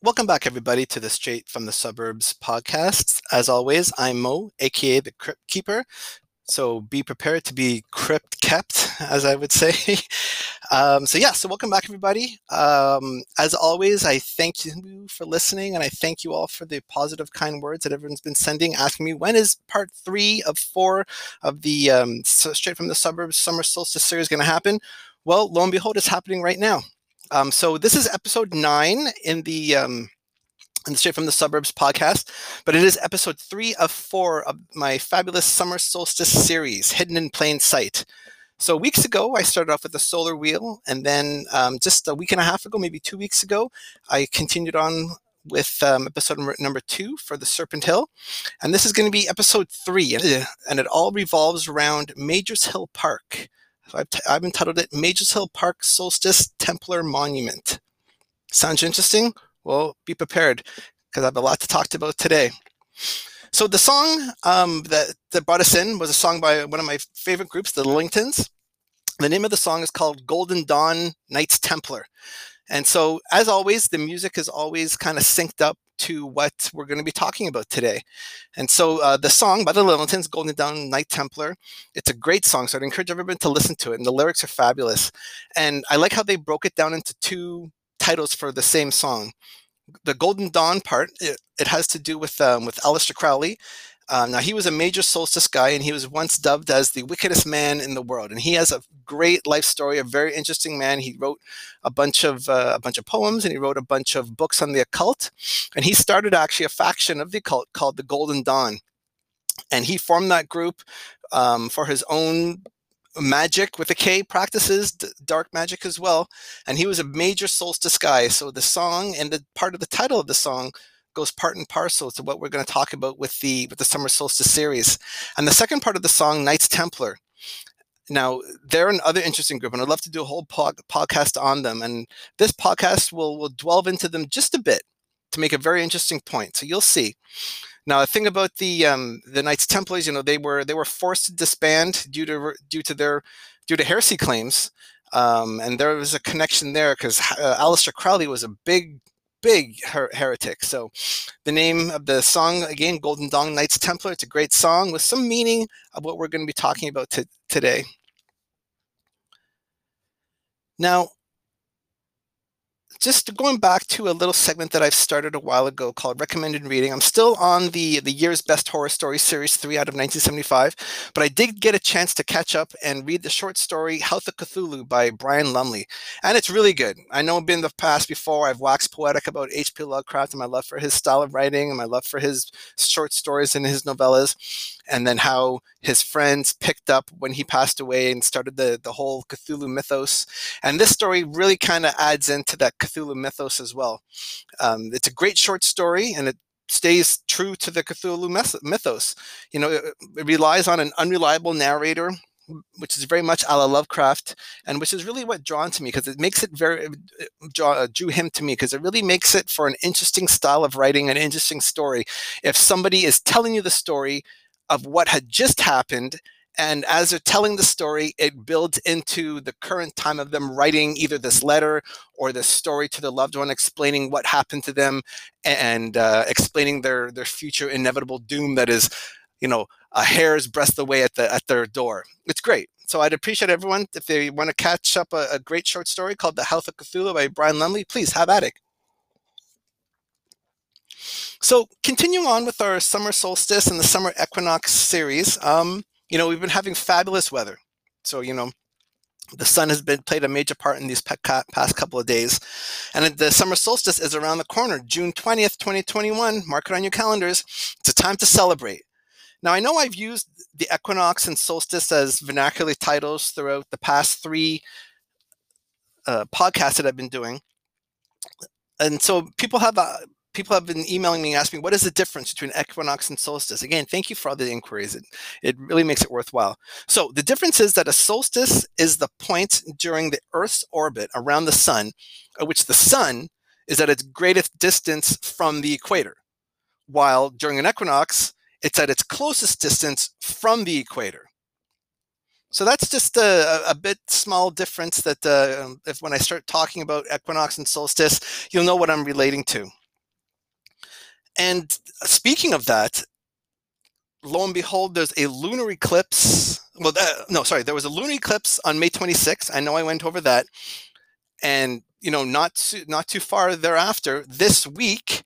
Welcome back, everybody, to the Straight from the Suburbs podcast. As always, I'm Mo, aka the Crypt Keeper. So be prepared to be crypt kept, as I would say. um, so, yeah, so welcome back, everybody. Um, as always, I thank you for listening and I thank you all for the positive, kind words that everyone's been sending, asking me when is part three of four of the um, Straight from the Suburbs Summer Solstice series going to happen? Well, lo and behold, it's happening right now. Um, so this is episode nine in the um, in the Straight from the Suburbs podcast, but it is episode three of four of my fabulous summer solstice series, Hidden in Plain Sight. So weeks ago, I started off with the solar wheel, and then um, just a week and a half ago, maybe two weeks ago, I continued on with um, episode number two for the Serpent Hill, and this is going to be episode three, and it all revolves around Majors Hill Park. I've, t- I've entitled it Majors Hill Park Solstice Templar Monument. Sounds interesting? Well, be prepared because I have a lot to talk about today. So the song um, that, that brought us in was a song by one of my favorite groups, the Lillingtons. The name of the song is called Golden Dawn Knights Templar. And so, as always, the music is always kind of synced up to what we're going to be talking about today. And so uh, the song by the Lillingtons, Golden Dawn Knight Templar, it's a great song. So I'd encourage everyone to listen to it. And the lyrics are fabulous. And I like how they broke it down into two titles for the same song. The Golden Dawn part, it, it has to do with um, with Aleister Crowley, um, now, he was a major solstice guy, and he was once dubbed as the wickedest man in the world. And he has a great life story, a very interesting man. He wrote a bunch of uh, a bunch of poems, and he wrote a bunch of books on the occult. And he started actually a faction of the occult called the Golden Dawn. And he formed that group um, for his own magic with a K practices, dark magic as well. And he was a major solstice guy. So the song and the part of the title of the song goes part and parcel to what we're going to talk about with the with the summer solstice series. And the second part of the song, Knights Templar. Now, they're another interesting group, and I'd love to do a whole pod, podcast on them. And this podcast will will delve into them just a bit to make a very interesting point. So you'll see. Now, the thing about the um, the Knights Templars, you know, they were they were forced to disband due to due to their due to heresy claims, um, and there was a connection there because uh, Crowley was a big big her- heretic. So, the name of the song again, Golden Dawn Knights Templar. It's a great song with some meaning of what we're going to be talking about t- today. Now, just going back to a little segment that I've started a while ago called recommended reading. I'm still on the the year's best horror story series 3 out of 1975, but I did get a chance to catch up and read the short story House of Cthulhu by Brian Lumley, and it's really good. I know in the past before I've waxed poetic about H.P. Lovecraft and my love for his style of writing and my love for his short stories and his novellas, and then how his friends picked up when he passed away and started the the whole Cthulhu mythos. And this story really kind of adds into that Cthulhu mythos as well. Um, it's a great short story, and it stays true to the Cthulhu mythos. You know, it, it relies on an unreliable narrator which is very much a la Lovecraft, and which is really what drawn to me because it makes it very draw, uh, drew him to me because it really makes it for an interesting style of writing, an interesting story. If somebody is telling you the story of what had just happened and as they're telling the story, it builds into the current time of them writing either this letter or this story to the loved one, explaining what happened to them and uh, explaining their their future inevitable doom that is, you know, a hair's breadth away at the at their door. It's great. So I'd appreciate everyone if they want to catch up a, a great short story called "The House of Cthulhu" by Brian Lumley. Please have at it. So continuing on with our summer solstice and the summer equinox series. Um, you know, we've been having fabulous weather. So, you know, the sun has been played a major part in these past couple of days. And the summer solstice is around the corner, June 20th, 2021. Mark it on your calendars. It's a time to celebrate. Now, I know I've used the equinox and solstice as vernacular titles throughout the past three uh, podcasts that I've been doing. And so people have uh, people have been emailing me asking me what is the difference between equinox and solstice? Again thank you for all the inquiries. It, it really makes it worthwhile. So the difference is that a solstice is the point during the earth's orbit around the sun at which the sun is at its greatest distance from the equator while during an equinox it's at its closest distance from the equator. So that's just a, a bit small difference that uh, if when I start talking about equinox and solstice, you'll know what I'm relating to. And speaking of that, lo and behold, there's a lunar eclipse. Well, no, sorry, there was a lunar eclipse on May 26th. I know I went over that, and you know, not too, not too far thereafter, this week,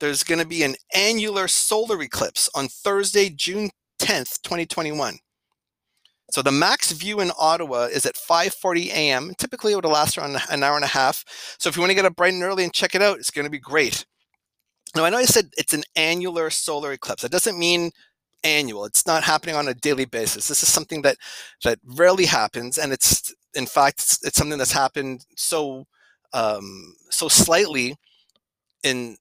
there's going to be an annular solar eclipse on Thursday, June 10th, 2021. So the max view in Ottawa is at 5:40 a.m. Typically, it would last around an hour and a half. So if you want to get up bright and early and check it out, it's going to be great. Now I know I said it's an annular solar eclipse. That doesn't mean annual. It's not happening on a daily basis. This is something that that rarely happens, and it's in fact it's, it's something that's happened so um, so slightly in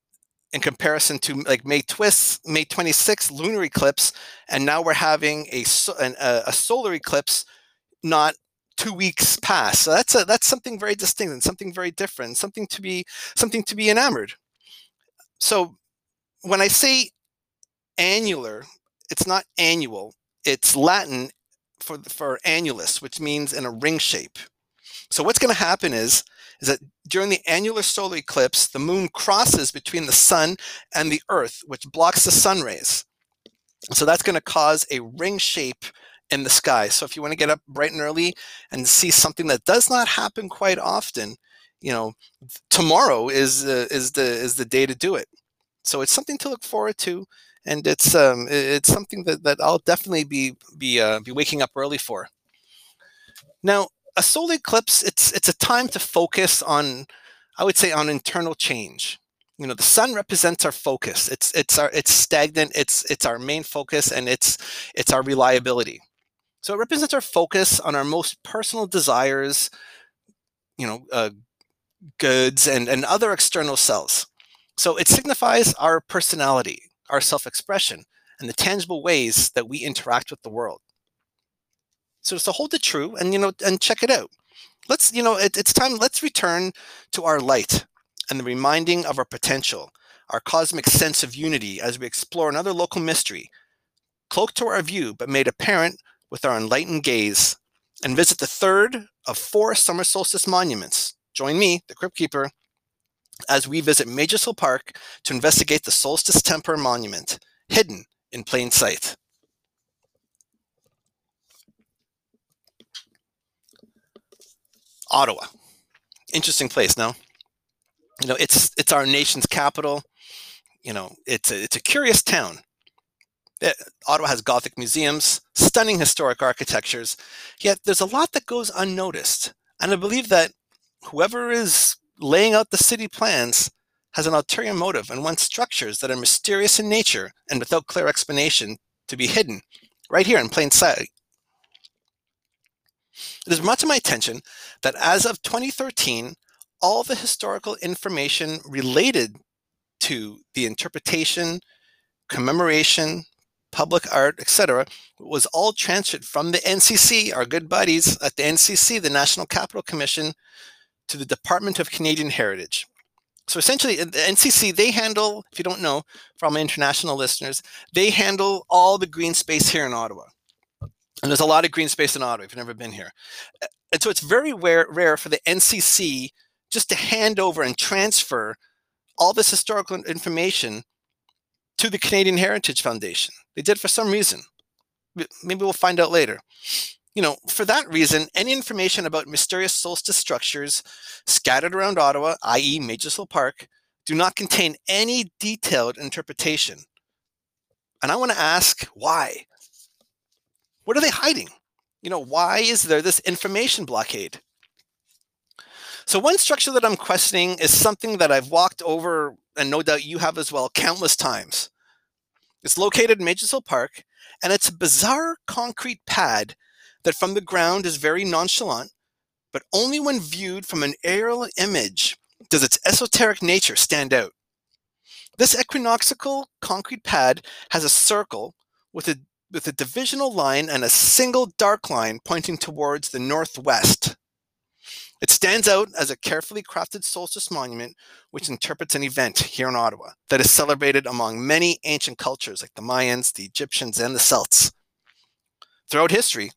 in comparison to like May twist May 26th lunar eclipse, and now we're having a an, a solar eclipse not two weeks past. So that's a, that's something very distinct and something very different, something to be something to be enamored. So when I say annular, it's not annual. It's Latin for for annulus, which means in a ring shape. So what's going to happen is is that during the annular solar eclipse, the moon crosses between the sun and the earth, which blocks the sun rays. So that's going to cause a ring shape in the sky. So if you want to get up bright and early and see something that does not happen quite often, you know, tomorrow is uh, is the is the day to do it. So it's something to look forward to, and it's um it's something that, that I'll definitely be be uh, be waking up early for. Now, a solar eclipse it's it's a time to focus on i would say on internal change you know the sun represents our focus it's it's our it's stagnant it's it's our main focus and it's it's our reliability so it represents our focus on our most personal desires you know uh, goods and and other external selves so it signifies our personality our self-expression and the tangible ways that we interact with the world so to hold it true and you know and check it out. Let's you know it, it's time. Let's return to our light and the reminding of our potential, our cosmic sense of unity as we explore another local mystery, cloaked to our view but made apparent with our enlightened gaze, and visit the third of four summer solstice monuments. Join me, the Crypt Keeper, as we visit Hill Park to investigate the Solstice Templar Monument, hidden in plain sight. Ottawa. Interesting place, no? You know, it's it's our nation's capital. You know, it's a, it's a curious town. It, eh, Ottawa has Gothic museums, stunning historic architectures, yet there's a lot that goes unnoticed. And I believe that whoever is laying out the city plans has an ulterior motive and wants structures that are mysterious in nature and without clear explanation to be hidden right here in plain sight it is brought to my attention that as of 2013, all the historical information related to the interpretation, commemoration, public art, etc., was all transferred from the NCC, our good buddies at the NCC, the National Capital Commission, to the Department of Canadian Heritage. So essentially, uh, the NCC, they handle, if you don't know, from international listeners, they handle all the green space here in Ottawa. And there's a lot of green space in Ottawa if you've never been here. Uh, and so it's very rare, rare for the NCC just to hand over and transfer all this historical information to the Canadian Heritage Foundation. They did for some reason. Maybe we'll find out later. You know, for that reason, any information about mysterious solstice structures scattered around Ottawa, i.e., Majors Hill Park, do not contain any detailed interpretation. And I want to ask why? What are they hiding? You know, why is there this information blockade? So one structure that I'm questioning is something that I've walked over, and no doubt you have as well, countless times. It's located in Majors Hill Park, and it's a bizarre concrete pad that from the ground is very nonchalant, but only when viewed from an aerial image does its esoteric nature stand out. This equinoxial concrete pad has a circle with a with a divisional line and a single dark line pointing towards the northwest. It stands out as a carefully crafted solstice monument which interprets an event here in Ottawa that is celebrated among many ancient cultures like the Mayans, the Egyptians, and the Celts. Throughout history,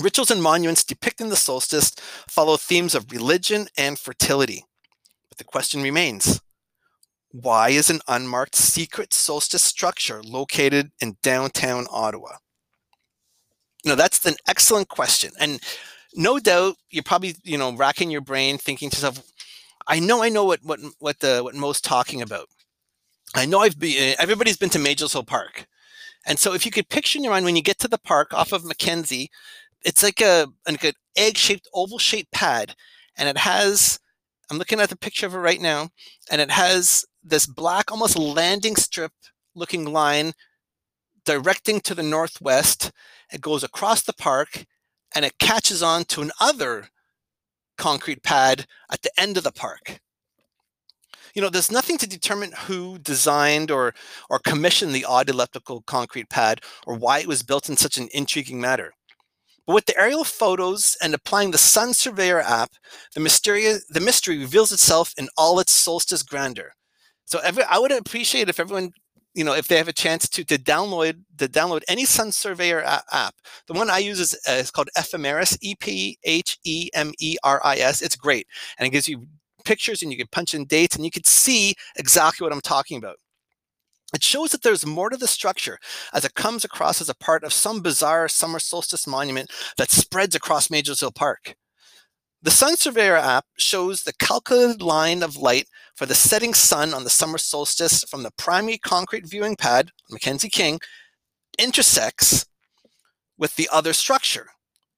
rituals and monuments depicting the solstice follow themes of religion and fertility. But the question remains why is an unmarked secret solstice structure located in downtown Ottawa? You know, that's an excellent question. And no doubt you're probably, you know, racking your brain thinking to yourself, I know I know what what what the what Mo's talking about. I know I've been everybody's been to Majors Hill Park. And so if you could picture in your mind when you get to the park off of Mackenzie, it's like a an egg-shaped, oval-shaped pad, and it has. I'm looking at the picture of it right now, and it has this black, almost landing strip looking line directing to the northwest. It goes across the park, and it catches on to another concrete pad at the end of the park you know, there's nothing to determine who designed or or commissioned the odd elliptical concrete pad or why it was built in such an intriguing manner. But with the aerial photos and applying the Sun Surveyor app, the mystery, the mystery reveals itself in all its solstice grandeur. So every, I would appreciate if everyone, you know, if they have a chance to to download to download any Sun Surveyor app. The one I use is, uh, is called Ephemeris, E P H E M E R I S. It's great, and it gives you pictures and you can punch in dates and you can see exactly what I'm talking about. It shows that there's more to the structure as it comes across as a part of some bizarre summer solstice monument that spreads across Majors Hill Park. The Sun Surveyor app shows the calculated line of light for the setting sun on the summer solstice from the primary concrete viewing pad, Mackenzie King, intersects with the other structure,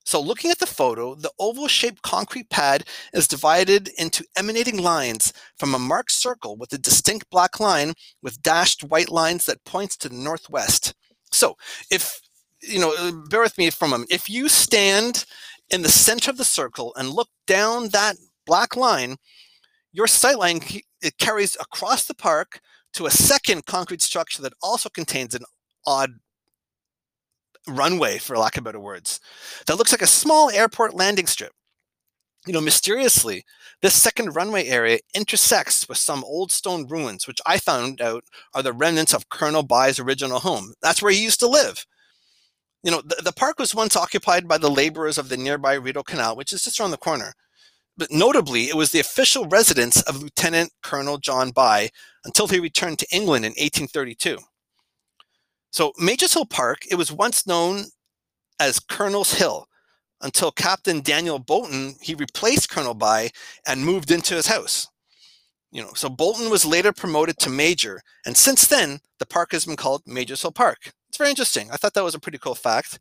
so looking at the photo, the oval-shaped concrete pad is divided into emanating lines from a marked circle with a distinct black line with dashed white lines that points to the northwest. So if, you know, uh, bear with me a moment. If you stand in the center of the circle and look down that black line, your sightline it carries across the park to a second concrete structure that also contains an odd runway, for lack of better words, that looks like a small airport landing strip. You know, mysteriously, this second runway area intersects with some old stone ruins, which I found out are the remnants of Colonel By's original home. That's where he used to live. You know, the, the park was once occupied by the laborers of the nearby Rideau Canal, which is just around the corner. But notably, it was the official residence of Lieutenant Colonel John By until he returned to England in 1832. So Majors Hill Park, it was once known as Colonel's Hill until Captain Daniel Bolton, he replaced Colonel By and moved into his house. You know, so Bolton was later promoted to major, and since then, the park has been called Majors Hill Park. It's very interesting. I thought that was a pretty cool fact.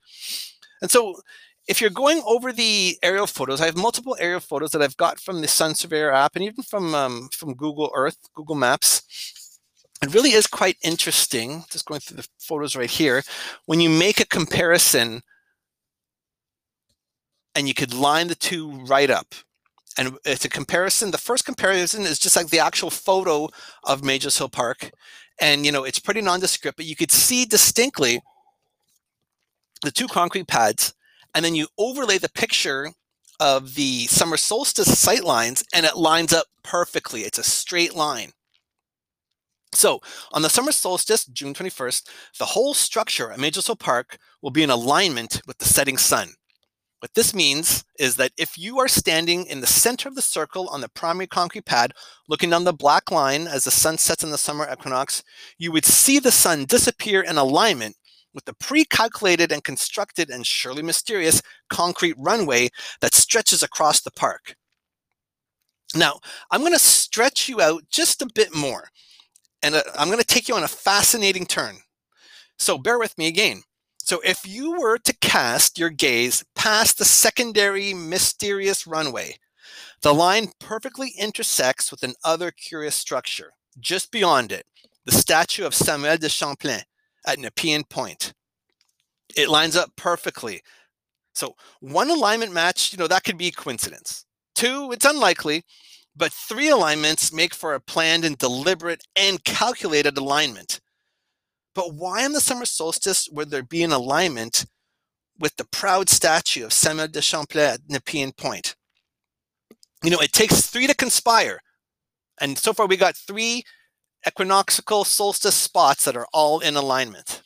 And so if you're going over the aerial photos, I have multiple aerial photos that I've got from the Sun Surveyor app and even from um, from Google Earth, Google Maps it really is quite interesting, just going through the photos right here, when you make a comparison and you could line the two right up. And it's a comparison. The first comparison is just like the actual photo of Majors Hill Park. And, you know, it's pretty nondescript, but you could see distinctly the two concrete pads. And then you overlay the picture of the summer solstice sight lines and it lines up perfectly. It's a straight line. So on the summer solstice, June 21st, the whole structure at Majors Hill Park will be in alignment with the setting sun. What this means is that if you are standing in the center of the circle on the primary concrete pad, looking down the black line as the sun sets in the summer equinox, you would see the sun disappear in alignment with the pre-calculated and constructed and surely mysterious concrete runway that stretches across the park. Now, I'm going to stretch you out just a bit more and uh, I'm going to take you on a fascinating turn. So bear with me again. So if you were to cast your gaze past the secondary mysterious runway, the line perfectly intersects with another curious structure. Just beyond it, the statue of Samuel de Champlain at Nepean Point. It lines up perfectly. So one alignment match, you know, that could be coincidence. Two, it's unlikely. But three alignments make for a planned and deliberate and calculated alignment. But why on the summer solstice would there be an alignment with the proud statue of Samuel de Champlain at Nepean Point? You know, it takes three to conspire. And so far, we got three equinoxial solstice spots that are all in alignment.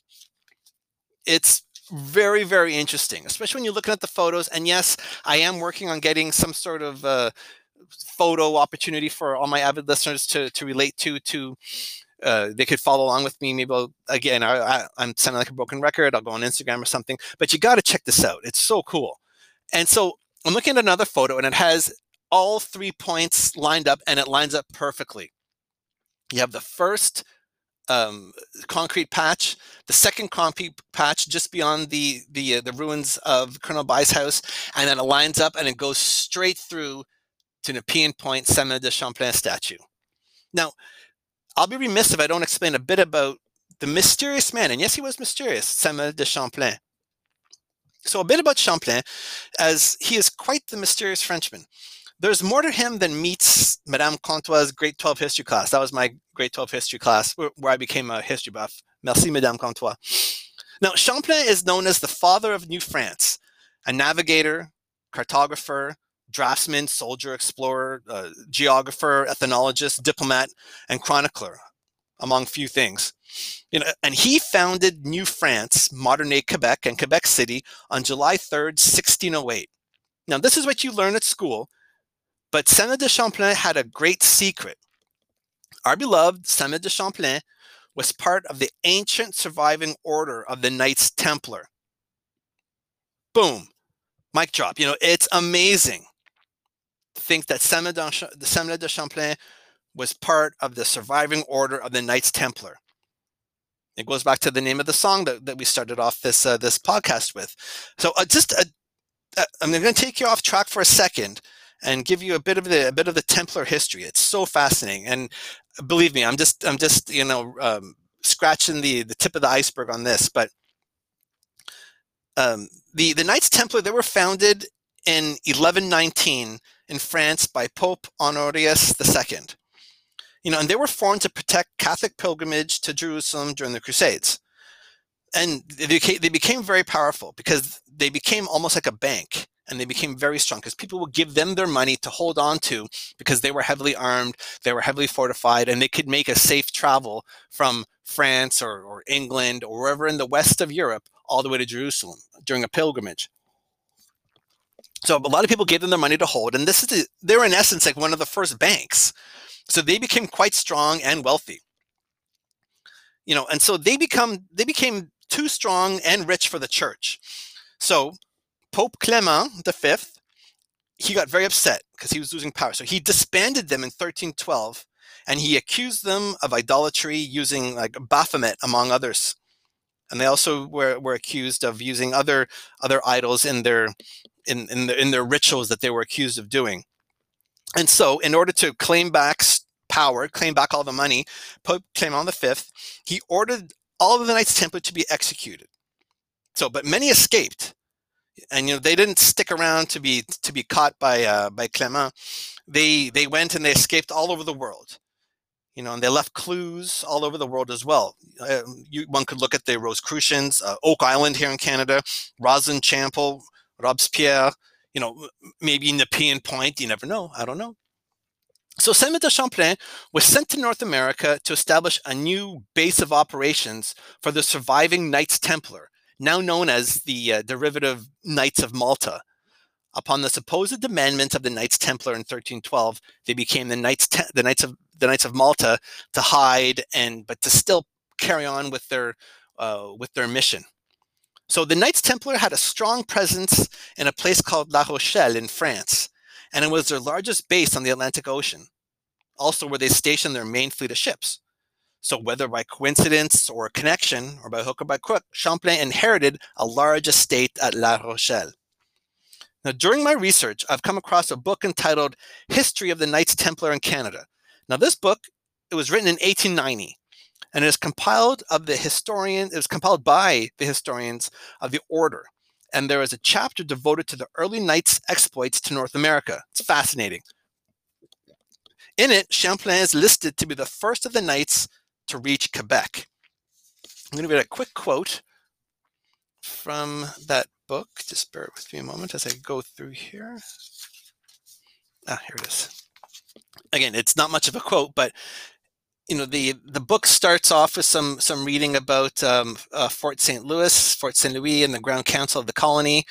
It's very, very interesting, especially when you're looking at the photos. And yes, I am working on getting some sort of uh, photo opportunity for all my avid listeners to to relate to to uh, they could follow along with me. Maybe I'll, again, I, am sounding like a broken record. I'll go on Instagram or something. But you got to check this out. It's so cool. And so I'm looking at another photo, and it has all three points lined up, and it lines up perfectly. You have the first um, concrete patch, the second concrete patch just beyond the the uh, the ruins of Colonel By's house, and then it lines up and it goes straight through to Nepean Point Samuel de Champlain statue. Now, I'll be remiss if I don't explain a bit about the mysterious man, and yes, he was mysterious, Samuel de Champlain. So, a bit about Champlain, as he is quite the mysterious Frenchman there's more to him than meets Madame Comtois' grade 12 history class. That was my grade 12 history class where, I became a history buff. Merci, Madame Comtois. Now, Champlain is known as the father of New France, a navigator, cartographer, draftsman, soldier, explorer, uh, geographer, ethnologist, diplomat, and chronicler, among few things. You know, and he founded New France, modern day Quebec, and Quebec City on July 3rd, 1608. Now, this is what you learn at school but Samuel de Champlain had a great secret. Our beloved Samuel de Champlain was part of the ancient surviving order of the Knights Templar. Boom, mic drop. You know, it's amazing think that Samuel de, de Champlain was part of the surviving order of the Knights Templar. It goes back to the name of the song that, that we started off this uh, this podcast with. So uh, just uh, uh I'm going to take you off track for a second and give you a bit of the a bit of the Templar history. It's so fascinating, and believe me, I'm just I'm just you know um, scratching the the tip of the iceberg on this. But um, the the Knights Templar they were founded in 1119 in France by Pope Honorius II. You know, and they were formed to protect Catholic pilgrimage to Jerusalem during the Crusades. And they became, they became very powerful because they became almost like a bank and they became very strong because people would give them their money to hold on to because they were heavily armed, they were heavily fortified, and they could make a safe travel from France or, or England or wherever in the west of Europe all the way to Jerusalem during a pilgrimage. So a lot of people gave them their money to hold, and this is the, they're in essence like one of the first banks. So they became quite strong and wealthy. You know, and so they become they became too strong and rich for the church. So Pope Clement V, he got very upset because he was losing power. So he disbanded them in 1312 and he accused them of idolatry using like Baphomet, among others. And they also were, were accused of using other other idols in their in, in, their, in their rituals that they were accused of doing. And so, in order to claim back power, claim back all the money, Pope Clement V, he ordered all of the Knights Templar to be executed. So, but many escaped and you know they didn't stick around to be to be caught by uh, by Clement. They they went and they escaped all over the world, you know, and they left clues all over the world as well. Uh, you, one could look at the Rosicrucians, uh, Oak Island here in Canada, Rosslyn Chapel, Robespierre, you know, maybe Nepean Point. You never know. I don't know. So Samuel de Champlain was sent to North America to establish a new base of operations for the surviving Knights Templar now known as the uh, derivative Knights of Malta. Upon the supposed amendment of the Knights Templar in 1312, they became the Knights, Te- the Knights of the Knights of Malta to hide and but to still carry on with their uh, with their mission. So the Knights Templar had a strong presence in a place called La Rochelle in France, and it was their largest base on the Atlantic Ocean. Also, where they stationed their main fleet of ships. So, whether by coincidence or connection, or by hook or by crook, Champlain inherited a large estate at La Rochelle. Now, during my research, I've come across a book entitled History of the Knights Templar in Canada. Now, this book it was written in 1890, and it is compiled of the historian. It was compiled by the historians of the order, and there is a chapter devoted to the early knights' exploits to North America. It's fascinating. In it, Champlain is listed to be the first of the knights to reach Quebec. I'm going to read a quick quote from that book. Just bear with me a moment as I go through here. Ah, here it is. Again, it's not much of a quote, but you know the the book starts off with some some reading about um, uh, Fort St. Louis, Fort St. Louis, and the ground council of the colony,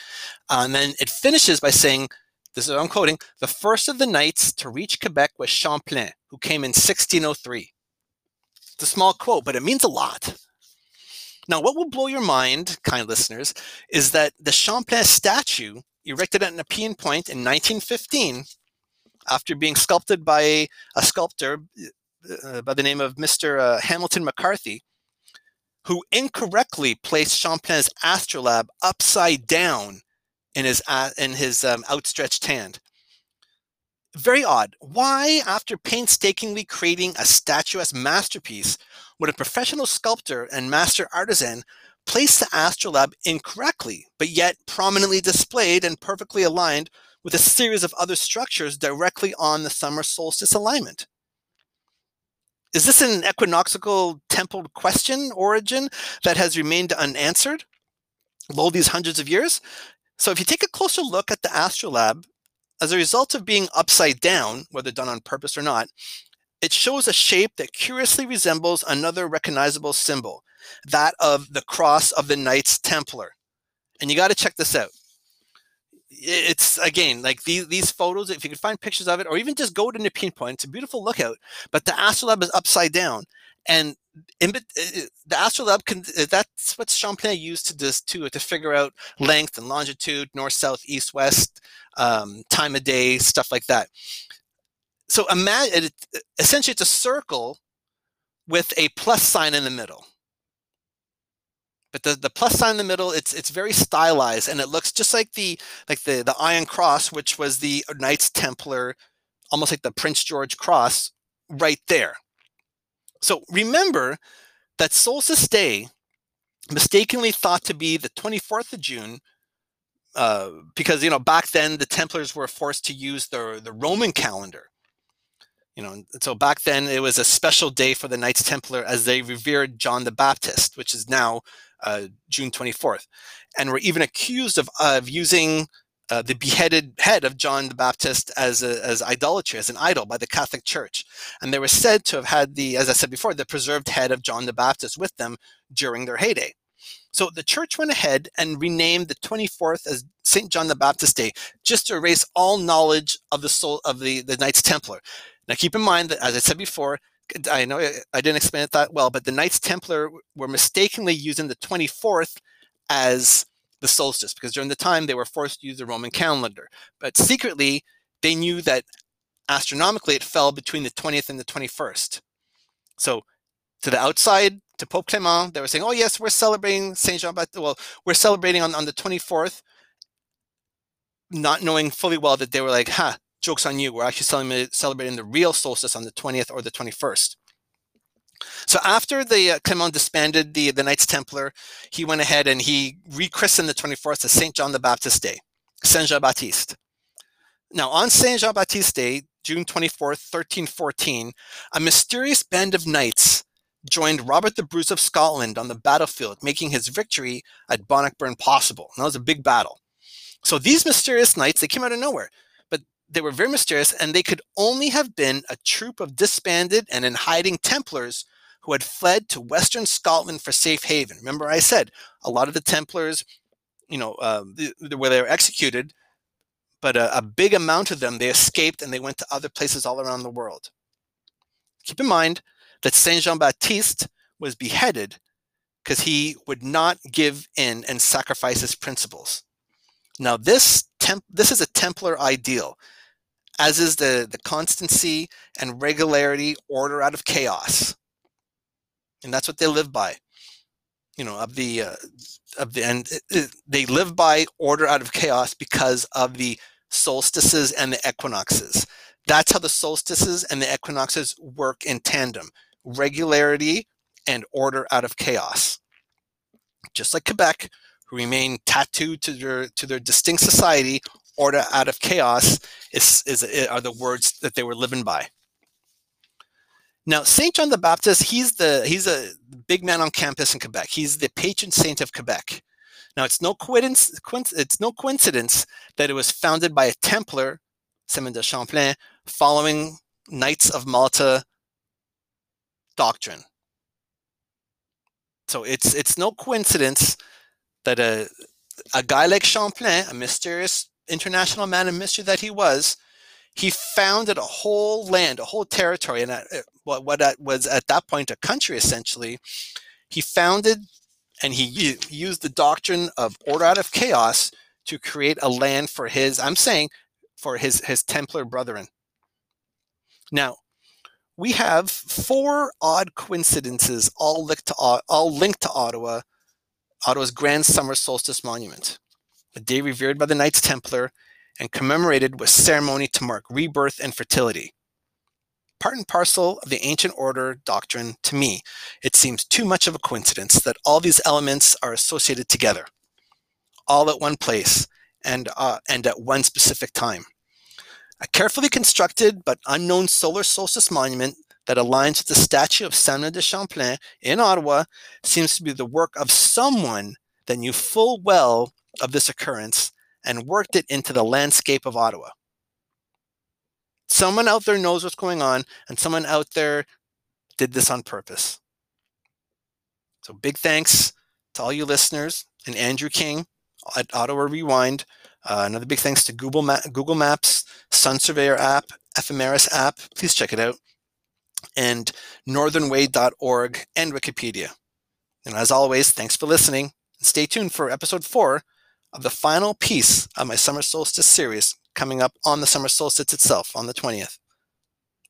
uh, and then it finishes by saying this is I'm quoting, the first of the knights to reach Quebec was Champlain, who came in 1603. It's a small quote, but it means a lot. Now, what will blow your mind, kind listeners, is that the Champlain statue, erected at Nepean Point in 1915, after being sculpted by a sculptor uh, by the name of Mr. Uh, Hamilton McCarthy, who incorrectly placed Champlain's astrolabe upside down in his uh, in his um, outstretched hand. Very odd. Why, after painstakingly creating a statuesque masterpiece, would a professional sculptor and master artisan place the astrolabe incorrectly, but yet prominently displayed and perfectly aligned with a series of other structures directly on the summer solstice alignment? Is this an equinoxial temple question origin that has remained unanswered all these hundreds of years? So if you take a closer look at the astrolabe, as a result of being upside down, whether done on purpose or not, it shows a shape that curiously resembles another recognizable symbol, that of the cross of the Knights Templar. And you got to check this out it's again like these these photos if you can find pictures of it or even just go to Nepean Point it's a beautiful lookout but the astrolabe is upside down and in, the astrolabe can that's what Champlain used to just to to figure out length and longitude north south east west um, time of day stuff like that. So imagine essentially it's a circle with a plus sign in the middle but the, the plus sign in the middle it's it's very stylized and it looks just like the like the the iron cross which was the knights templar almost like the prince george cross right there. So remember that solstice day mistakenly thought to be the 24th of june uh, because you know back then the templars were forced to use the the roman calendar. You know so back then it was a special day for the knights templar as they revered john the baptist which is now uh, June 24th, and were even accused of, of using uh, the beheaded head of John the Baptist as, a, as idolatry, as an idol by the Catholic Church. And they were said to have had the, as I said before, the preserved head of John the Baptist with them during their heyday. So the church went ahead and renamed the 24th as St. John the Baptist Day, just to erase all knowledge of the soul of the, the Knights Templar. Now keep in mind that, as I said before, I know eh, I didn't explain it that well, but the Knights Templar were mistakenly using the 24th as the solstice because during the time they were forced to use the Roman calendar. But secretly, they knew that astronomically it fell between the 20th and the 21st. So to the outside, to Pope Clement, they were saying, oh, yes, we're celebrating St. Jean Baptiste. Well, we're celebrating on, on the 24th, not knowing fully well that they were like, huh, joke's on you. We're actually celebrating the real solstice on the 20th or the 21st. So after the uh, Clement disbanded the, the Knights Templar, he went ahead and he rechristened the 24th as Saint John the Baptist Day, Saint Jean Baptiste. Now on Saint Jean Baptiste Day, June 24th, 1314, a mysterious band of knights joined Robert the Bruce of Scotland on the battlefield, making his victory at Bannockburn possible. And that was a big battle. So these mysterious knights, they came out of nowhere they were very mysterious, and they could only have been a troop of disbanded and in hiding Templars who had fled to Western Scotland for safe haven. Remember, I said a lot of the Templars, you know, uh, where they were executed, but a, a big amount of them they escaped and they went to other places all around the world. Keep in mind that Saint Jean Baptiste was beheaded because he would not give in and sacrifice his principles. Now, this temp- this is a Templar ideal as is the, the constancy and regularity, order out of chaos. And that's what they live by. You know, of the, uh, of the, and they live by order out of chaos because of the solstices and the equinoxes. That's how the solstices and the equinoxes work in tandem regularity and order out of chaos. Just like Quebec, who remain tattooed to their, to their distinct society, order out of chaos is, is, eh, are the words that they were living by. Now, Saint John the Baptist, he's the he's a big man on campus in Quebec. He's the patron saint of Quebec. Now, it's no coincidence, it's no coincidence that it was founded by a Templar, Simon de Champlain, following Knights of Malta doctrine. So it's it's no coincidence that a a guy like Champlain, a mysterious international man of mystery that he was, he founded a whole land, a whole territory, and what, what was at that point a country essentially. He founded and he used the doctrine of order out of chaos to create a land for his, I'm saying, for his, his Templar brethren. Now, we have four odd coincidences all linked to, all linked to Ottawa, Ottawa's Grand Summer Solstice Monument, a day revered by the Knights Templar and commemorated with ceremony to mark rebirth and fertility. Part and parcel of the ancient order doctrine, to me, it seems too much of a coincidence that all these elements are associated together, all at one place and, uh, and at one specific time. A carefully constructed but unknown solar solstice monument that aligns with the statue of Samuel de Champlain in Ottawa seems to be the work of someone that knew full well of this occurrence and worked it into the landscape of Ottawa. Someone out there knows what's going on, and someone out there did this on purpose. So, big thanks to all you listeners and Andrew King at Ottawa Rewind. Uh, another big thanks to Google, Ma- Google Maps, Sun Surveyor app, Ephemeris app. Please check it out. And northernway.org and Wikipedia. And as always, thanks for listening. Stay tuned for episode four of the final piece of my summer solstice series coming up on the summer solstice itself on the 20th.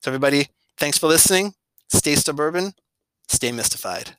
So, everybody, thanks for listening. Stay suburban, stay mystified.